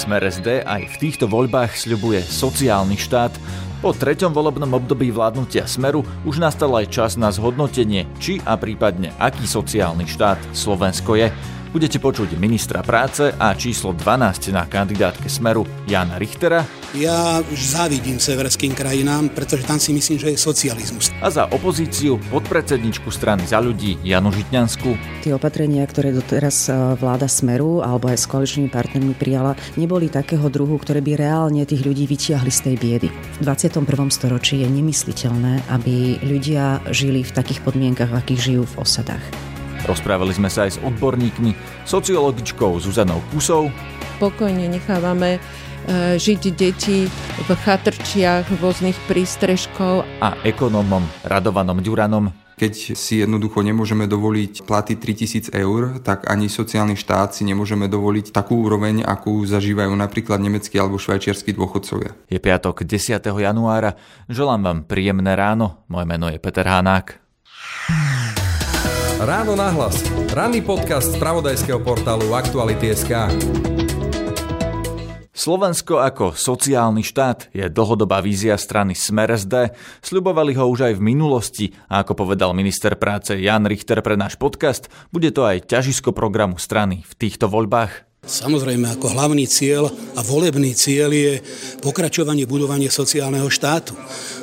Smer SD aj v týchto voľbách sľubuje sociálny štát. Po treťom volebnom období vládnutia Smeru už nastal aj čas na zhodnotenie, či a prípadne aký sociálny štát Slovensko je. Budete počuť ministra práce a číslo 12 na kandidátke Smeru Jana Richtera. Ja už závidím severským krajinám, pretože tam si myslím, že je socializmus. A za opozíciu podpredsedničku strany za ľudí Janu Žitňansku. Tie opatrenia, ktoré doteraz e, vláda Smeru alebo aj s koaličnými partnermi prijala, neboli takého druhu, ktoré by reálne tých ľudí vytiahli z tej biedy. V 21. storočí je nemysliteľné, aby ľudia žili v takých podmienkach, v akých žijú v osadách. Rozprávali sme sa aj s odborníkmi, sociologičkou Zuzanou Kusou. Pokojne nechávame e, žiť deti v chatrčiach rôznych prístrežkov. A ekonomom Radovanom Ďuranom. Keď si jednoducho nemôžeme dovoliť platy 3000 eur, tak ani sociálny štát si nemôžeme dovoliť takú úroveň, akú zažívajú napríklad nemeckí alebo švajčiarskí dôchodcovia. Je piatok 10. januára. Želám vám príjemné ráno. Moje meno je Peter Hanák. Ráno nahlas. Ranný podcast z pravodajského portálu Aktuality.sk. Slovensko ako sociálny štát je dlhodobá vízia strany Smer SD. Sľubovali ho už aj v minulosti a ako povedal minister práce Jan Richter pre náš podcast, bude to aj ťažisko programu strany v týchto voľbách. Samozrejme, ako hlavný cieľ a volebný cieľ je pokračovanie budovania sociálneho štátu.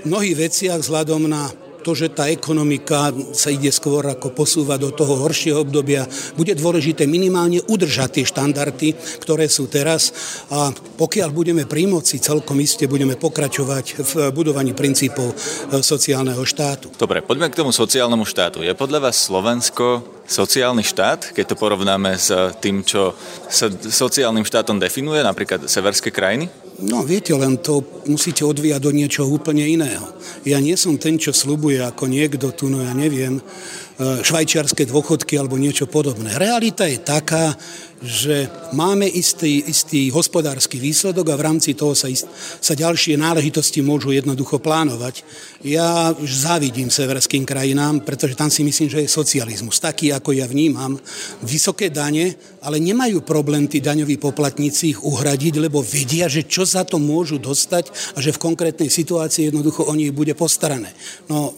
V mnohých veciach vzhľadom na to, že tá ekonomika sa ide skôr ako posúva do toho horšieho obdobia, bude dôležité minimálne udržať tie štandardy, ktoré sú teraz a pokiaľ budeme pri moci, celkom iste budeme pokračovať v budovaní princípov e, sociálneho štátu. Dobre, poďme k tomu sociálnemu štátu. Je podľa vás Slovensko sociálny štát, keď to porovnáme s tým, čo sa sociálnym štátom definuje, napríklad severské krajiny? No viete, len to musíte odvíjať do niečoho úplne iného. Ja nie som ten, čo slubuje ako niekto tu, no ja neviem, e, švajčiarske dôchodky alebo niečo podobné. Realita je taká, že máme istý, istý hospodársky výsledok a v rámci toho sa, ist, sa ďalšie náležitosti môžu jednoducho plánovať. Ja už závidím severským krajinám, pretože tam si myslím, že je socializmus. Taký, ako ja vnímam, vysoké dane, ale nemajú problém tí daňoví poplatníci ich uhradiť, lebo vedia, že čo za to môžu dostať a že v konkrétnej situácii jednoducho o nich bude postarané. No,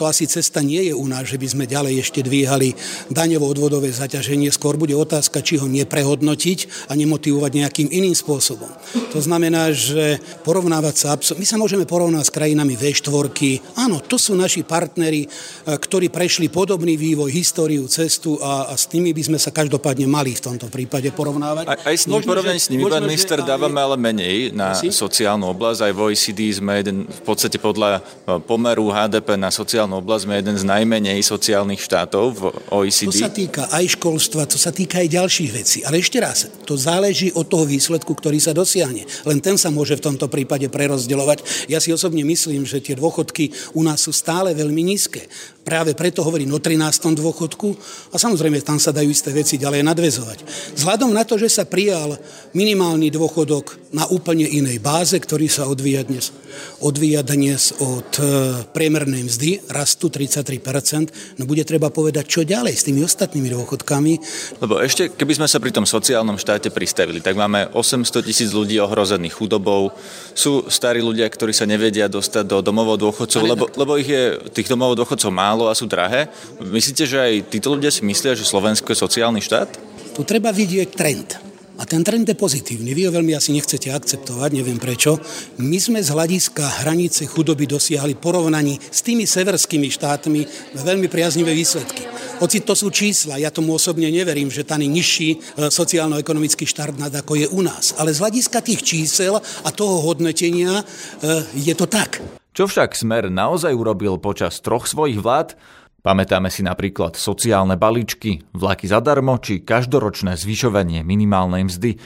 to asi cesta nie je u nás, že by sme ďalej ešte dvíhali daňovo-odvodové zaťaženie. Skôr bude otázka, či ho neprehodnotiť a nemotivovať nejakým iným spôsobom. To znamená, že porovnávať sa, my sa môžeme porovnať s krajinami V4, áno, to sú naši partnery, e, ktorí prešli podobný vývoj, históriu, cestu a, a s nimi by sme sa každopádne mali v tomto prípade porovnávať. Aj, aj s nimi porovnaní s nimi, pán minister, dávame ale menej na si? sociálnu oblasť. Aj v OECD sme jeden, v podstate podľa e, pomeru HDP na sociálnu oblasť sme jeden z najmenej sociálnych štátov v OECD. To sa týka aj školstva, to sa týka aj ďalších vecí. Ale ešte raz, to záleží od toho výsledku, ktorý sa dosiahne. Len ten sa môže v tomto prípade prerozdeľovať. Ja si osobne myslím, že tie dôchodky u nás sú stále veľmi nízke. Práve preto hovorím o 13. dôchodku a samozrejme tam sa dajú isté veci ďalej nadvezovať. Vzhľadom na to, že sa prijal minimálny dôchodok na úplne inej báze, ktorý sa odvíja dnes, odvíja dnes od e, priemernej mzdy, rastu 33%, no bude treba povedať, čo ďalej s tými ostatnými dôchodkami. Lebo ešte, keby sme sa pri tom sociálnom štáte pristavili, tak máme 800 tisíc ľudí ohrozených chudobou, sú starí ľudia, ktorí sa nevedia dostať do domovov dôchodcov, lebo, lebo ich je tých domov dôchodcov málo a sú drahé. Myslíte, že aj títo ľudia si myslia, že Slovensko je sociálny štát? Tu treba vidieť trend. A ten trend je pozitívny. Vy ho veľmi asi nechcete akceptovať, neviem prečo. My sme z hľadiska hranice chudoby dosiahli porovnaní s tými severskými štátmi veľmi priaznivé výsledky. Hoci to sú čísla, ja tomu osobne neverím, že tam je nižší e, sociálno-ekonomický štart nad ako je u nás. Ale z hľadiska tých čísel a toho hodnotenia e, je to tak. Čo však Smer naozaj urobil počas troch svojich vlád, Pamätáme si napríklad sociálne balíčky, vlaky zadarmo či každoročné zvyšovanie minimálnej mzdy.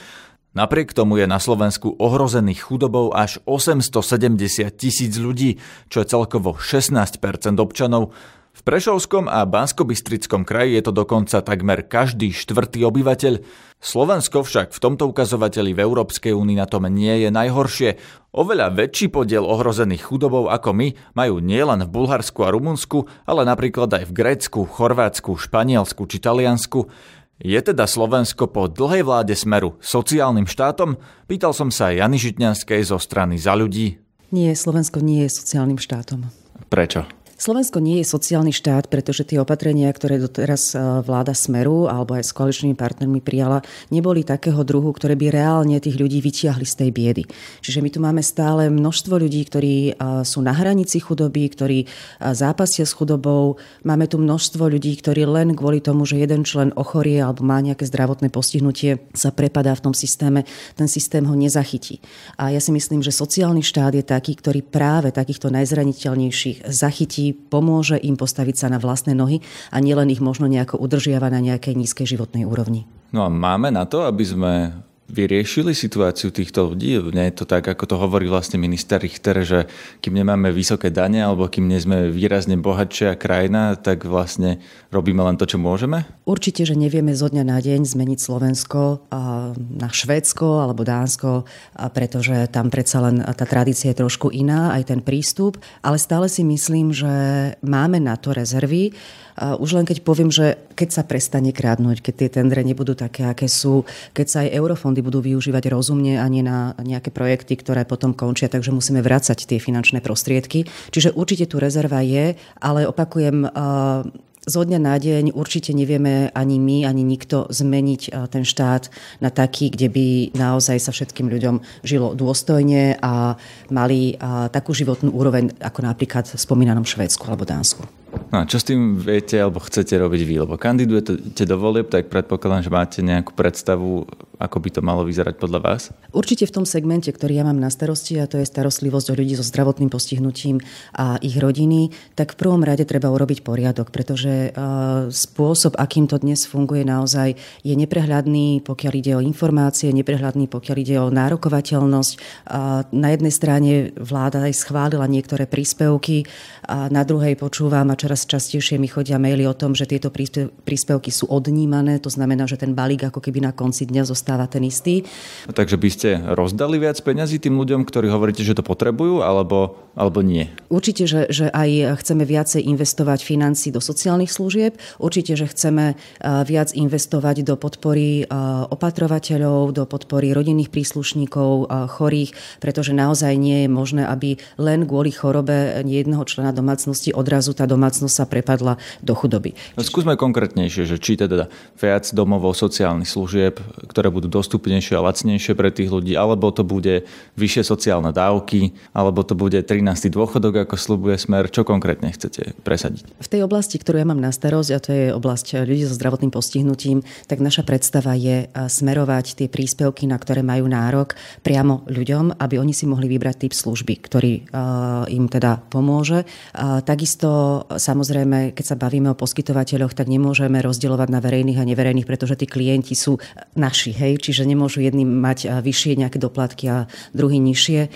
Napriek tomu je na Slovensku ohrozených chudobou až 870 tisíc ľudí, čo je celkovo 16% občanov. V Prešovskom a Banskobystrickom kraji je to dokonca takmer každý štvrtý obyvateľ. Slovensko však v tomto ukazovateli v Európskej únii na tom nie je najhoršie. Oveľa väčší podiel ohrozených chudobou ako my majú nielen v Bulharsku a Rumunsku, ale napríklad aj v Grécku, Chorvátsku, Španielsku či Taliansku. Je teda Slovensko po dlhej vláde smeru sociálnym štátom? Pýtal som sa aj Jany Žitňanskej zo strany za ľudí. Nie, Slovensko nie je sociálnym štátom. Prečo? Slovensko nie je sociálny štát, pretože tie opatrenia, ktoré doteraz e, vláda Smeru alebo aj s koaličnými partnermi prijala, neboli takého druhu, ktoré by reálne tých ľudí vytiahli z tej biedy. Čiže my tu máme stále množstvo ľudí, ktorí e, sú na hranici chudoby, ktorí e, zápasia s chudobou. Máme tu množstvo ľudí, ktorí len kvôli tomu, že jeden člen ochorie alebo má nejaké zdravotné postihnutie, sa prepadá v tom systéme, ten systém ho nezachytí. A ja si myslím, že sociálny štát je taký, ktorý práve takýchto najzraniteľnejších zachytí pomôže im postaviť sa na vlastné nohy a nielen ich možno nejako udržiava na nejakej nízkej životnej úrovni. No a máme na to, aby sme vyriešili situáciu týchto ľudí? Nie je to tak, ako to hovorí vlastne minister Richter, že kým nemáme vysoké dane alebo kým nie sme výrazne bohatšia krajina, tak vlastne robíme len to, čo môžeme? Určite, že nevieme zo dňa na deň zmeniť Slovensko na Švédsko alebo Dánsko, pretože tam predsa len tá tradícia je trošku iná, aj ten prístup, ale stále si myslím, že máme na to rezervy. Už len keď poviem, že keď sa prestane krádnuť, keď tie tendre nebudú také, aké sú, keď sa aj eurofondy budú využívať rozumne a nie na nejaké projekty, ktoré potom končia, takže musíme vrácať tie finančné prostriedky. Čiže určite tu rezerva je, ale opakujem, zo dňa na deň určite nevieme ani my, ani nikto zmeniť ten štát na taký, kde by naozaj sa všetkým ľuďom žilo dôstojne a mali takú životnú úroveň ako napríklad v spomínanom Švédsku alebo Dánsku. No a čo s tým viete alebo chcete robiť vy? Lebo kandidujete do volieb, tak predpokladám, že máte nejakú predstavu, ako by to malo vyzerať podľa vás? Určite v tom segmente, ktorý ja mám na starosti, a to je starostlivosť o ľudí so zdravotným postihnutím a ich rodiny, tak v prvom rade treba urobiť poriadok, pretože uh, spôsob, akým to dnes funguje, naozaj je neprehľadný, pokiaľ ide o informácie, neprehľadný, pokiaľ ide o nárokovateľnosť. Uh, na jednej strane vláda aj schválila niektoré príspevky, a na druhej počúvam a čoraz častejšie mi chodia maily o tom, že tieto príspevky sú odnímané, to znamená, že ten balík ako keby na konci dňa zostáva ten istý. No, takže by ste rozdali viac peňazí tým ľuďom, ktorí hovoríte, že to potrebujú, alebo, alebo nie? Určite, že, že aj chceme viacej investovať financí do sociálnych služieb, určite, že chceme viac investovať do podpory opatrovateľov, do podpory rodinných príslušníkov chorých, pretože naozaj nie je možné, aby len kvôli chorobe jedného člena domácnosti odrazu tá domácnosť domácnosť sa prepadla do chudoby. No, skúsme konkrétnejšie, že či teda viac domovov sociálnych služieb, ktoré budú dostupnejšie a lacnejšie pre tých ľudí, alebo to bude vyššie sociálne dávky, alebo to bude 13. dôchodok, ako slubuje smer. Čo konkrétne chcete presadiť? V tej oblasti, ktorú ja mám na starosť, a to je oblasť ľudí so zdravotným postihnutím, tak naša predstava je smerovať tie príspevky, na ktoré majú nárok, priamo ľuďom, aby oni si mohli vybrať typ služby, ktorý im teda pomôže. Takisto Samozrejme, keď sa bavíme o poskytovateľoch, tak nemôžeme rozdielovať na verejných a neverejných, pretože tí klienti sú naši, hej, čiže nemôžu jedni mať vyššie nejaké doplatky a druhý nižšie.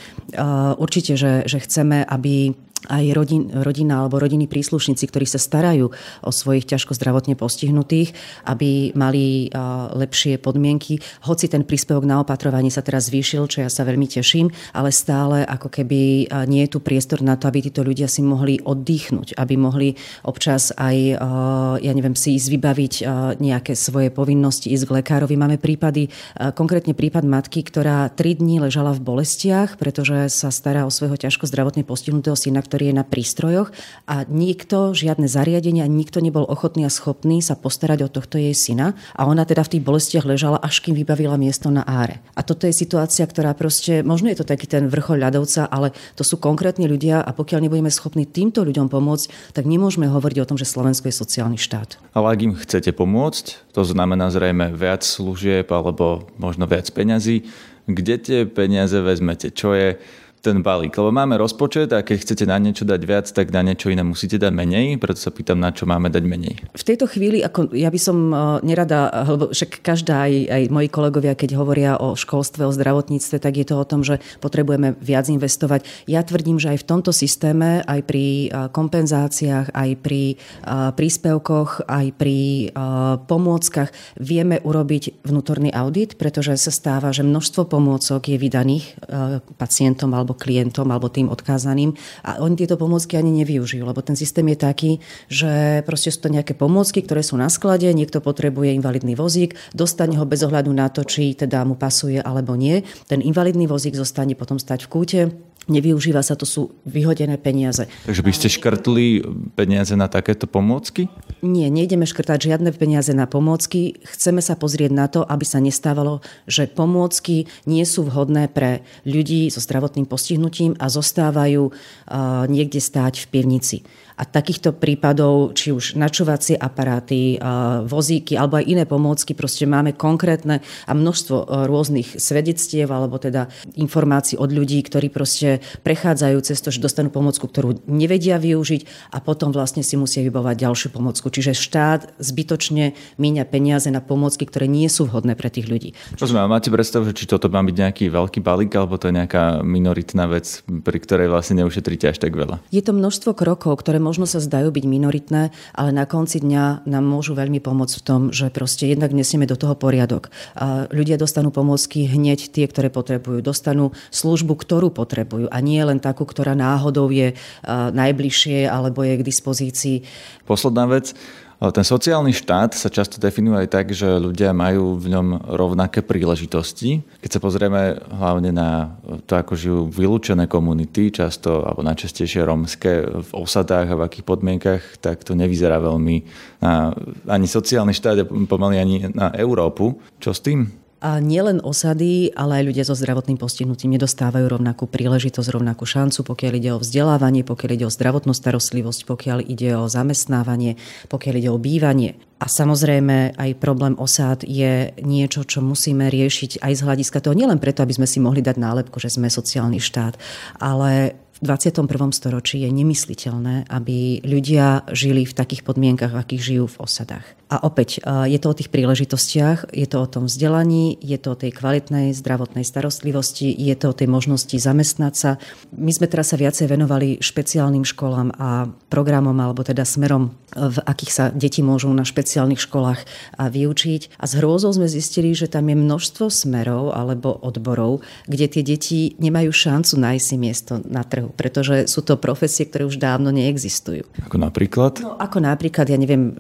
Určite, že, že chceme, aby aj rodin, rodina alebo rodiny príslušníci, ktorí sa starajú o svojich ťažko zdravotne postihnutých, aby mali lepšie podmienky. Hoci ten príspevok na opatrovanie sa teraz zvýšil, čo ja sa veľmi teším, ale stále ako keby nie je tu priestor na to, aby títo ľudia si mohli oddychnúť, aby mohli občas aj, ja neviem, si ísť vybaviť nejaké svoje povinnosti, ísť k lekárovi. Máme prípady, konkrétne prípad matky, ktorá tri dní ležala v bolestiach, pretože sa stará o svojho ťažko zdravotne postihnutého syna, ktorý je na prístrojoch a nikto, žiadne zariadenia, nikto nebol ochotný a schopný sa postarať o tohto jej syna a ona teda v tých bolestiach ležala, až kým vybavila miesto na áre. A toto je situácia, ktorá proste, možno je to taký ten vrchol ľadovca, ale to sú konkrétni ľudia a pokiaľ nebudeme schopní týmto ľuďom pomôcť, tak nemôžeme hovoriť o tom, že Slovensko je sociálny štát. Ale ak im chcete pomôcť, to znamená zrejme viac služieb alebo možno viac peňazí, kde tie peniaze vezmete? Čo je ten balík. Lebo máme rozpočet a keď chcete na niečo dať viac, tak na niečo iné musíte dať menej, preto sa pýtam, na čo máme dať menej. V tejto chvíli, ako ja by som e, nerada, lebo však každá, aj, aj moji kolegovia, keď hovoria o školstve, o zdravotníctve, tak je to o tom, že potrebujeme viac investovať. Ja tvrdím, že aj v tomto systéme, aj pri e, kompenzáciách, aj pri e, príspevkoch, aj pri pomôckach vieme urobiť vnútorný audit, pretože sa stáva, že množstvo pomôcok je vydaných pacientom alebo alebo klientom alebo tým odkázaným a oni tieto pomôcky ani nevyužijú, lebo ten systém je taký, že proste sú to nejaké pomôcky, ktoré sú na sklade, niekto potrebuje invalidný vozík, dostane ho bez ohľadu na to, či teda mu pasuje alebo nie. Ten invalidný vozík zostane potom stať v kúte, nevyužíva sa, to sú vyhodené peniaze. Takže by ste škrtli peniaze na takéto pomôcky? Nie, nejdeme škrtať žiadne peniaze na pomôcky. Chceme sa pozrieť na to, aby sa nestávalo, že pomôcky nie sú vhodné pre ľudí so zdravotným postihnutím a zostávajú niekde stáť v pivnici. A takýchto prípadov, či už načovacie aparáty, vozíky alebo aj iné pomôcky, proste máme konkrétne a množstvo e, rôznych svedectiev alebo teda informácií od ľudí, ktorí proste prechádzajú cez to, že dostanú pomôcku, ktorú nevedia využiť a potom vlastne si musia vybovať ďalšiu pomôcku. Čiže štát zbytočne míňa peniaze na pomôcky, ktoré nie sú vhodné pre tých ľudí. Rozumiem, máte predstavu, že či toto má byť nejaký veľký balík alebo to je nejaká minoritná vec, pri ktorej vlastne neušetríte až tak veľa? Je to množstvo krokov, ktoré možno sa zdajú byť minoritné, ale na konci dňa nám môžu veľmi pomôcť v tom, že proste jednak nesieme do toho poriadok. A ľudia dostanú pomôcky hneď tie, ktoré potrebujú. Dostanú službu, ktorú potrebujú a nie len takú, ktorá náhodou je najbližšie alebo je k dispozícii. Posledná vec. Ten sociálny štát sa často definuje aj tak, že ľudia majú v ňom rovnaké príležitosti. Keď sa pozrieme hlavne na to, ako žijú vylúčené komunity, často alebo najčastejšie romské v osadách a v akých podmienkach, tak to nevyzerá veľmi na ani sociálny štát, pomaly ani na Európu. Čo s tým? A nielen osady, ale aj ľudia so zdravotným postihnutím nedostávajú rovnakú príležitosť, rovnakú šancu, pokiaľ ide o vzdelávanie, pokiaľ ide o zdravotnú starostlivosť, pokiaľ ide o zamestnávanie, pokiaľ ide o bývanie. A samozrejme aj problém osád je niečo, čo musíme riešiť aj z hľadiska toho, nielen preto, aby sme si mohli dať nálepku, že sme sociálny štát, ale v 21. storočí je nemysliteľné, aby ľudia žili v takých podmienkach, v akých žijú v osadách. A opäť, je to o tých príležitostiach, je to o tom vzdelaní, je to o tej kvalitnej zdravotnej starostlivosti, je to o tej možnosti zamestnať sa. My sme teraz sa viacej venovali špeciálnym školám a programom, alebo teda smerom, v akých sa deti môžu na špeciálnych školách vyučiť. A s hrôzou sme zistili, že tam je množstvo smerov alebo odborov, kde tie deti nemajú šancu nájsť si miesto na trhu, pretože sú to profesie, ktoré už dávno neexistujú. Ako napríklad? No, ako napríklad, ja neviem,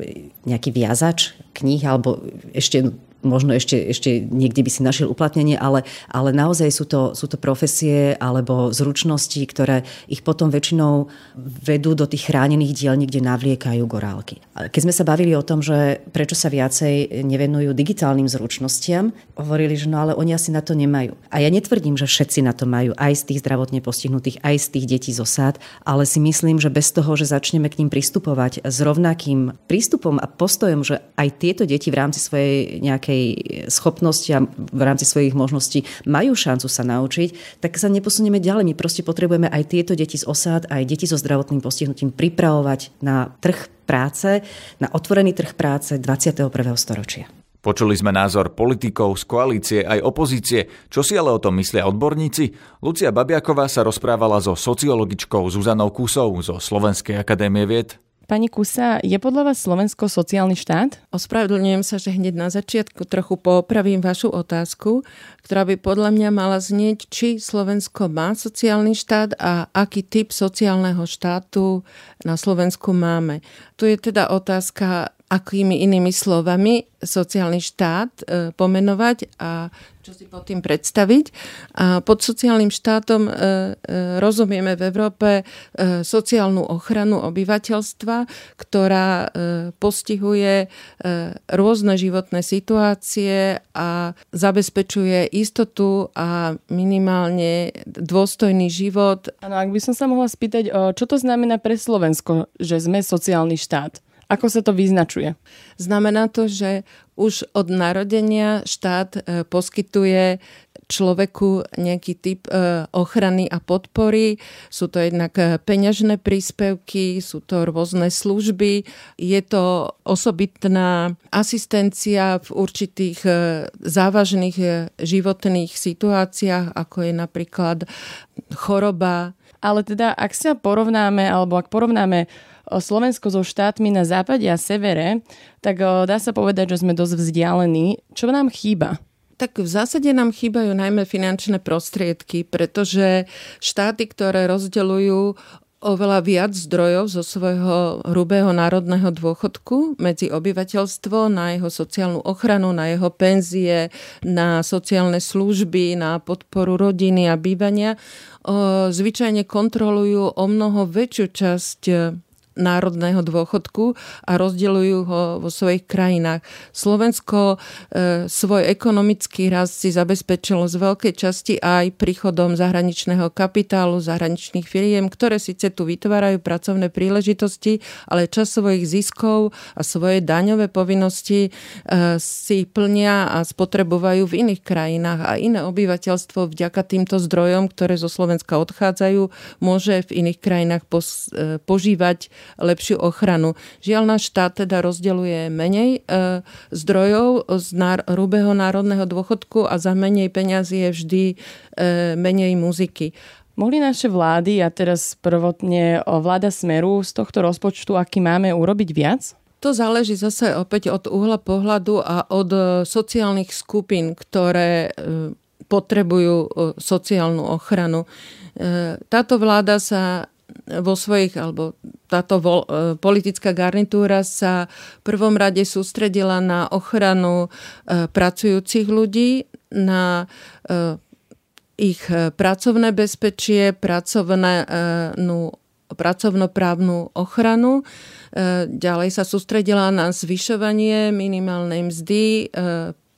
nejaký viazač kníh alebo ešte možno ešte, ešte niekde by si našiel uplatnenie, ale, ale naozaj sú to, sú to profesie alebo zručnosti, ktoré ich potom väčšinou vedú do tých chránených dielní, kde navliekajú gorálky. Keď sme sa bavili o tom, že prečo sa viacej nevenujú digitálnym zručnostiam, hovorili, že no ale oni asi na to nemajú. A ja netvrdím, že všetci na to majú, aj z tých zdravotne postihnutých, aj z tých detí zo sád, ale si myslím, že bez toho, že začneme k ním pristupovať s rovnakým prístupom a postojom, že aj tieto deti v rámci svojej nejakej nejakej schopnosti a v rámci svojich možností majú šancu sa naučiť, tak sa neposunieme ďalej. My proste potrebujeme aj tieto deti z osád, aj deti so zdravotným postihnutím pripravovať na trh práce, na otvorený trh práce 21. storočia. Počuli sme názor politikov z koalície aj opozície. Čo si ale o tom myslia odborníci? Lucia Babiaková sa rozprávala so sociologičkou Zuzanou Kusou zo Slovenskej akadémie vied. Pani Kusa, je podľa vás Slovensko sociálny štát? Ospravedlňujem sa, že hneď na začiatku trochu popravím vašu otázku, ktorá by podľa mňa mala znieť, či Slovensko má sociálny štát a aký typ sociálneho štátu na Slovensku máme. Tu je teda otázka, akými inými slovami sociálny štát e, pomenovať a čo si pod tým predstaviť. A pod sociálnym štátom e, e, rozumieme v Európe sociálnu ochranu obyvateľstva, ktorá postihuje rôzne životné situácie a zabezpečuje istotu a minimálne dôstojný život. Ano, ak by som sa mohla spýtať, čo to znamená pre Slovensko, že sme sociálny štát? Ako sa to vyznačuje? Znamená to, že už od narodenia štát e, poskytuje človeku nejaký typ e, ochrany a podpory. Sú to jednak e, peňažné príspevky, sú to rôzne služby, je to osobitná asistencia v určitých závažných životných situáciách, ako je napríklad choroba. Ale teda, ak sa porovnáme, alebo ak porovnáme Slovensko so štátmi na západe a severe, tak dá sa povedať, že sme dosť vzdialení. Čo nám chýba? Tak v zásade nám chýbajú najmä finančné prostriedky, pretože štáty, ktoré rozdeľujú oveľa viac zdrojov zo svojho hrubého národného dôchodku medzi obyvateľstvo na jeho sociálnu ochranu, na jeho penzie, na sociálne služby, na podporu rodiny a bývania, zvyčajne kontrolujú o mnoho väčšiu časť národného dôchodku a rozdeľujú ho vo svojich krajinách. Slovensko e, svoj ekonomický rast si zabezpečilo z veľkej časti aj príchodom zahraničného kapitálu, zahraničných firiem, ktoré síce tu vytvárajú pracovné príležitosti, ale čas svojich ziskov a svoje daňové povinnosti e, si plnia a spotrebovajú v iných krajinách a iné obyvateľstvo vďaka týmto zdrojom, ktoré zo Slovenska odchádzajú, môže v iných krajinách e, požívať lepšiu ochranu. Žiaľ, náš štát teda rozdeľuje menej e, zdrojov z náro, hrubého národného dôchodku a za menej peňazí je vždy e, menej muziky. Mohli naše vlády, a teraz prvotne vláda Smeru, z tohto rozpočtu, aký máme, urobiť viac? To záleží zase opäť od uhla pohľadu a od e, sociálnych skupín, ktoré e, potrebujú e, sociálnu ochranu. Táto vláda sa vo svojich, alebo táto vo, e, politická garnitúra sa v prvom rade sústredila na ochranu e, pracujúcich ľudí, na e, ich pracovné bezpečie, pracovné, no, pracovnoprávnu ochranu. Ďalej sa sústredila na zvyšovanie minimálnej mzdy,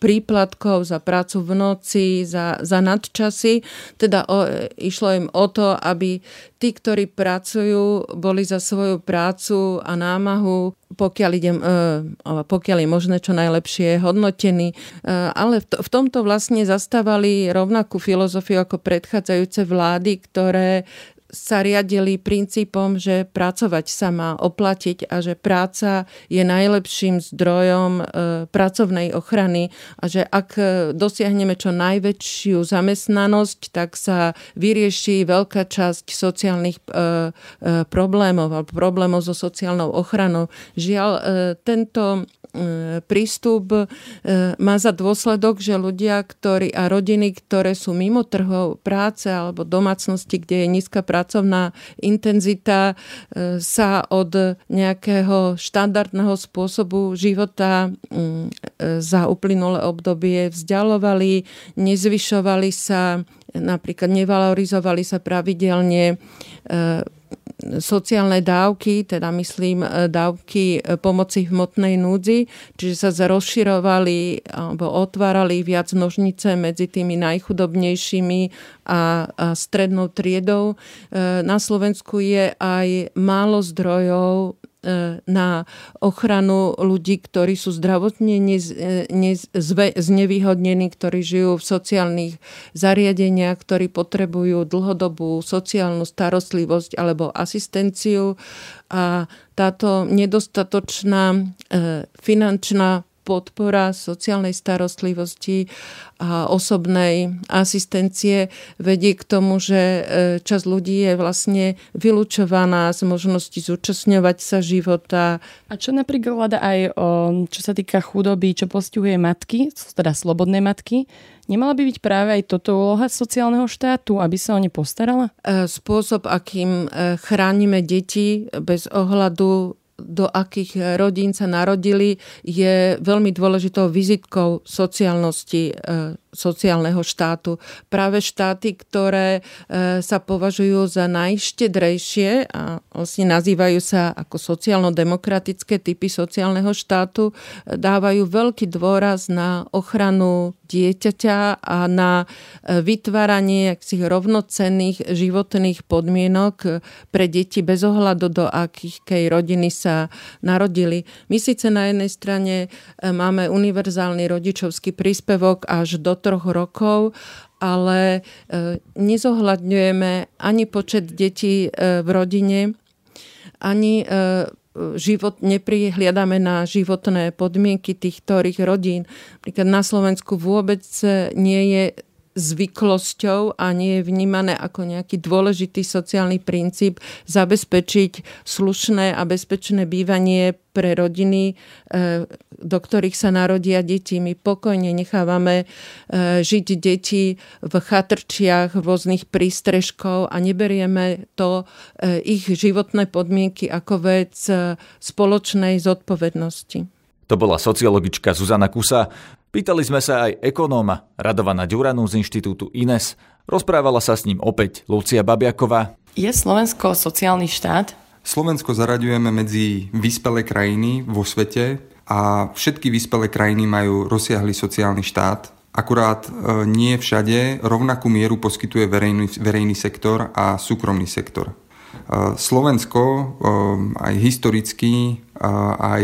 príplatkov za prácu v noci, za, za nadčasy. Teda o, išlo im o to, aby tí, ktorí pracujú, boli za svoju prácu a námahu, pokiaľ, idem, e, pokiaľ je možné čo najlepšie hodnotení. E, ale v, to, v tomto vlastne zastávali rovnakú filozofiu ako predchádzajúce vlády, ktoré sa riadili princípom, že pracovať sa má oplatiť a že práca je najlepším zdrojom e, pracovnej ochrany a že ak dosiahneme čo najväčšiu zamestnanosť, tak sa vyrieši veľká časť sociálnych e, e, problémov alebo problémov so sociálnou ochranou. Žiaľ, tento E, prístup e, má za dôsledok, že ľudia ktorí, a rodiny, ktoré sú mimo trhov práce alebo domácnosti, kde je nízka pracovná intenzita, e, sa od nejakého štandardného spôsobu života za uplynulé obdobie vzdialovali, nezvyšovali sa, napríklad nevalorizovali sa pravidelne sociálne dávky, teda myslím e, dávky e, pomoci hmotnej núdzi, čiže sa rozširovali alebo otvárali viac nožnice medzi tými najchudobnejšími a, a strednou triedou. E, na Slovensku je aj málo zdrojov na ochranu ľudí, ktorí sú zdravotne e, znevýhodnení, ktorí žijú v sociálnych zariadeniach, ktorí potrebujú dlhodobú sociálnu starostlivosť alebo asistenciu. A táto nedostatočná e, finančná podpora sociálnej starostlivosti a osobnej asistencie vedie k tomu, že e, časť ľudí je vlastne vylúčovaná z možnosti zúčastňovať sa života. A čo napríklad aj o, čo sa týka chudoby, čo postihuje matky, teda slobodné matky, Nemala by byť práve aj toto úloha sociálneho štátu, aby sa o ne postarala? E, spôsob, akým e, chránime deti bez ohľadu do akých rodín sa narodili, je veľmi dôležitou vizitkou sociálnosti e, sociálneho štátu. Práve štáty, ktoré e, sa považujú za najštedrejšie a vlastne nazývajú sa ako sociálno-demokratické typy sociálneho štátu, dávajú veľký dôraz na ochranu dieťaťa a na e, vytváranie rovnocenných životných podmienok pre deti bez ohľadu do akých rodiny sa narodili. My síce na jednej strane e, máme univerzálny rodičovský príspevok až do troch rokov, ale e, nezohľadňujeme ani počet detí v rodine, ani život, neprihliadame na životné podmienky tých ktorých rodín. Napríklad na Slovensku vôbec nie je zvyklosťou a nie je vnímané ako nejaký dôležitý sociálny princíp zabezpečiť slušné a bezpečné bývanie pre rodiny, e, do ktorých sa narodia deti. My pokojne nechávame e, žiť deti v chatrčiach rôznych prístrežkov a neberieme to e, ich životné podmienky ako vec spoločnej zodpovednosti. To bola sociologička Zuzana Kusa. Pýtali sme sa aj ekonóma Radovana Ďuranu z inštitútu INES. Rozprávala sa s ním opäť Lucia Babiaková. Je Slovensko sociálny štát? Slovensko zaraďujeme medzi vyspelé krajiny vo svete a všetky vyspelé krajiny majú rozsiahly sociálny štát. Akurát e, nie všade rovnakú mieru poskytuje verejný, verejný sektor a súkromný sektor. E, Slovensko e, aj historicky, aj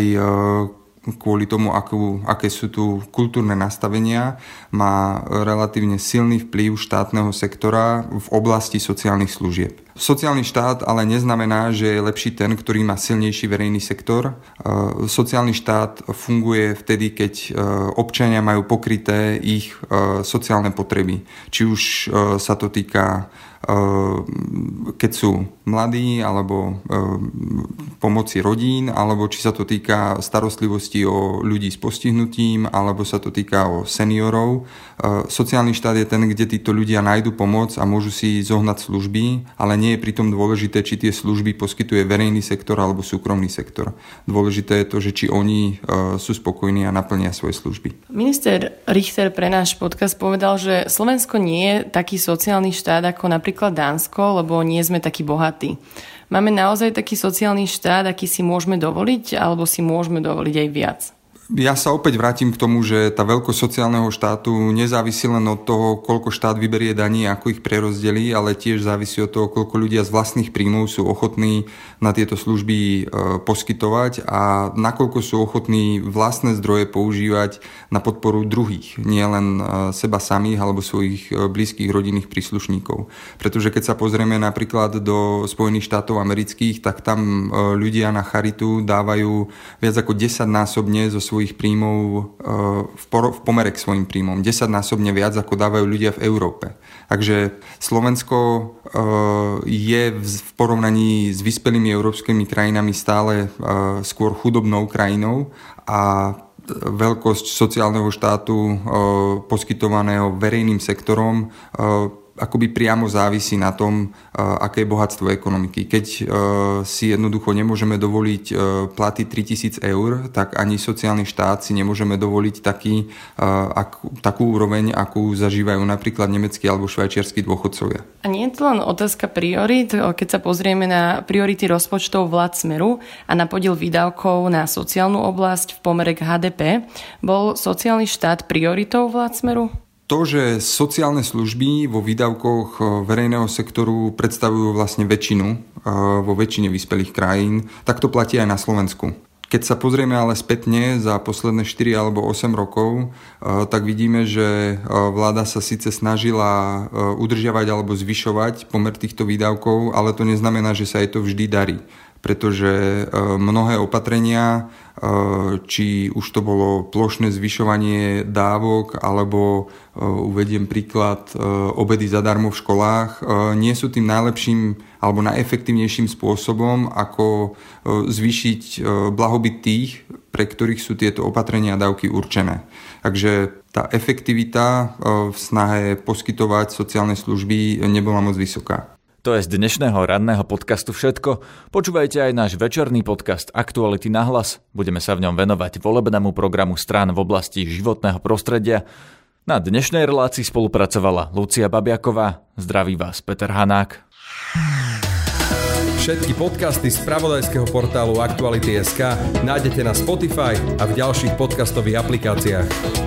kvôli tomu, akú, aké sú tu kultúrne nastavenia, má relatívne silný vplyv štátneho sektora v oblasti sociálnych služieb. Sociálny štát ale neznamená, že je lepší ten, ktorý má silnejší verejný sektor. E, sociálny štát funguje vtedy, keď e, občania majú pokryté ich e, sociálne potreby. Či už sa to týka keď sú mladí, alebo pomoci rodín, alebo či sa to týka starostlivosti o ľudí s postihnutím, alebo sa to týka o seniorov. Sociálny štát je ten, kde títo ľudia nájdu pomoc a môžu si zohnať služby, ale nie je pritom dôležité, či tie služby poskytuje verejný sektor alebo súkromný sektor. Dôležité je to, že či oni sú spokojní a naplnia svoje služby. Minister Richter pre náš podcast povedal, že Slovensko nie je taký sociálny štát ako napríklad Dánsko, lebo nie sme takí bohatí. Máme naozaj taký sociálny štát, aký si môžeme dovoliť, alebo si môžeme dovoliť aj viac? Ja sa opäť vrátim k tomu, že tá veľkosť sociálneho štátu nezávisí len od toho, koľko štát vyberie daní, ako ich prerozdelí, ale tiež závisí od toho, koľko ľudia z vlastných príjmov sú ochotní na tieto služby e, poskytovať a nakoľko sú ochotní vlastné zdroje používať na podporu druhých, nie len e, seba samých alebo svojich e, blízkych rodinných príslušníkov. Pretože keď sa pozrieme napríklad do Spojených štátov amerických, tak tam ľudia na charitu dávajú viac ako 10 násobne zo svojich svojich príjmov e, v, pomere k svojim príjmom. 10 násobne viac, ako dávajú ľudia v Európe. Takže Slovensko e, je v porovnaní s vyspelými európskymi krajinami stále e, skôr chudobnou krajinou a veľkosť sociálneho štátu poskytovaného verejným sektorom akoby priamo závisí na tom, aké je bohatstvo ekonomiky. Keď si jednoducho nemôžeme dovoliť platy 3000 eur, tak ani sociálny štát si nemôžeme dovoliť taký, ak, takú úroveň, akú zažívajú napríklad nemeckí alebo švajčiarskí dôchodcovia. A nie je to len otázka priorit, keď sa pozrieme na priority rozpočtov vlád Smeru a na podiel výdavkov na sociálnu oblasť v pomere k HDP, bol sociálny štát prioritou vlád Smeru? To, že sociálne služby vo výdavkoch eh, verejného sektoru predstavujú vlastne väčšinu eh, vo väčšine vyspelých krajín, tak to platí aj na Slovensku. Keď sa pozrieme ale spätne za posledné 4 alebo 8 rokov, eh, tak vidíme, že vláda sa síce snažila udržiavať alebo zvyšovať pomer týchto výdavkov, ale to neznamená, že sa jej to vždy darí pretože mnohé opatrenia či už to bolo plošné zvyšovanie dávok alebo eh, uvediem príklad eh, obedy zadarmo v školách, nie sú tým najlepším alebo najefektívnejším spôsobom, ako zvýšiť blahobyt tých, pre ktorých sú tieto opatrenia a dávky určené. Takže tá efektivita v snahe poskytovať sociálne služby nebola moc vysoká. To je z dnešného ranného podcastu všetko. Počúvajte aj náš večerný podcast Aktuality na hlas. Budeme sa v ňom venovať volebnému programu strán v oblasti životného prostredia. Na dnešnej relácii spolupracovala Lucia Babiaková. Zdraví vás Peter Hanák. Všetky podcasty z pravodajského portálu Aktuality.sk nájdete na Spotify a v ďalších podcastových aplikáciách.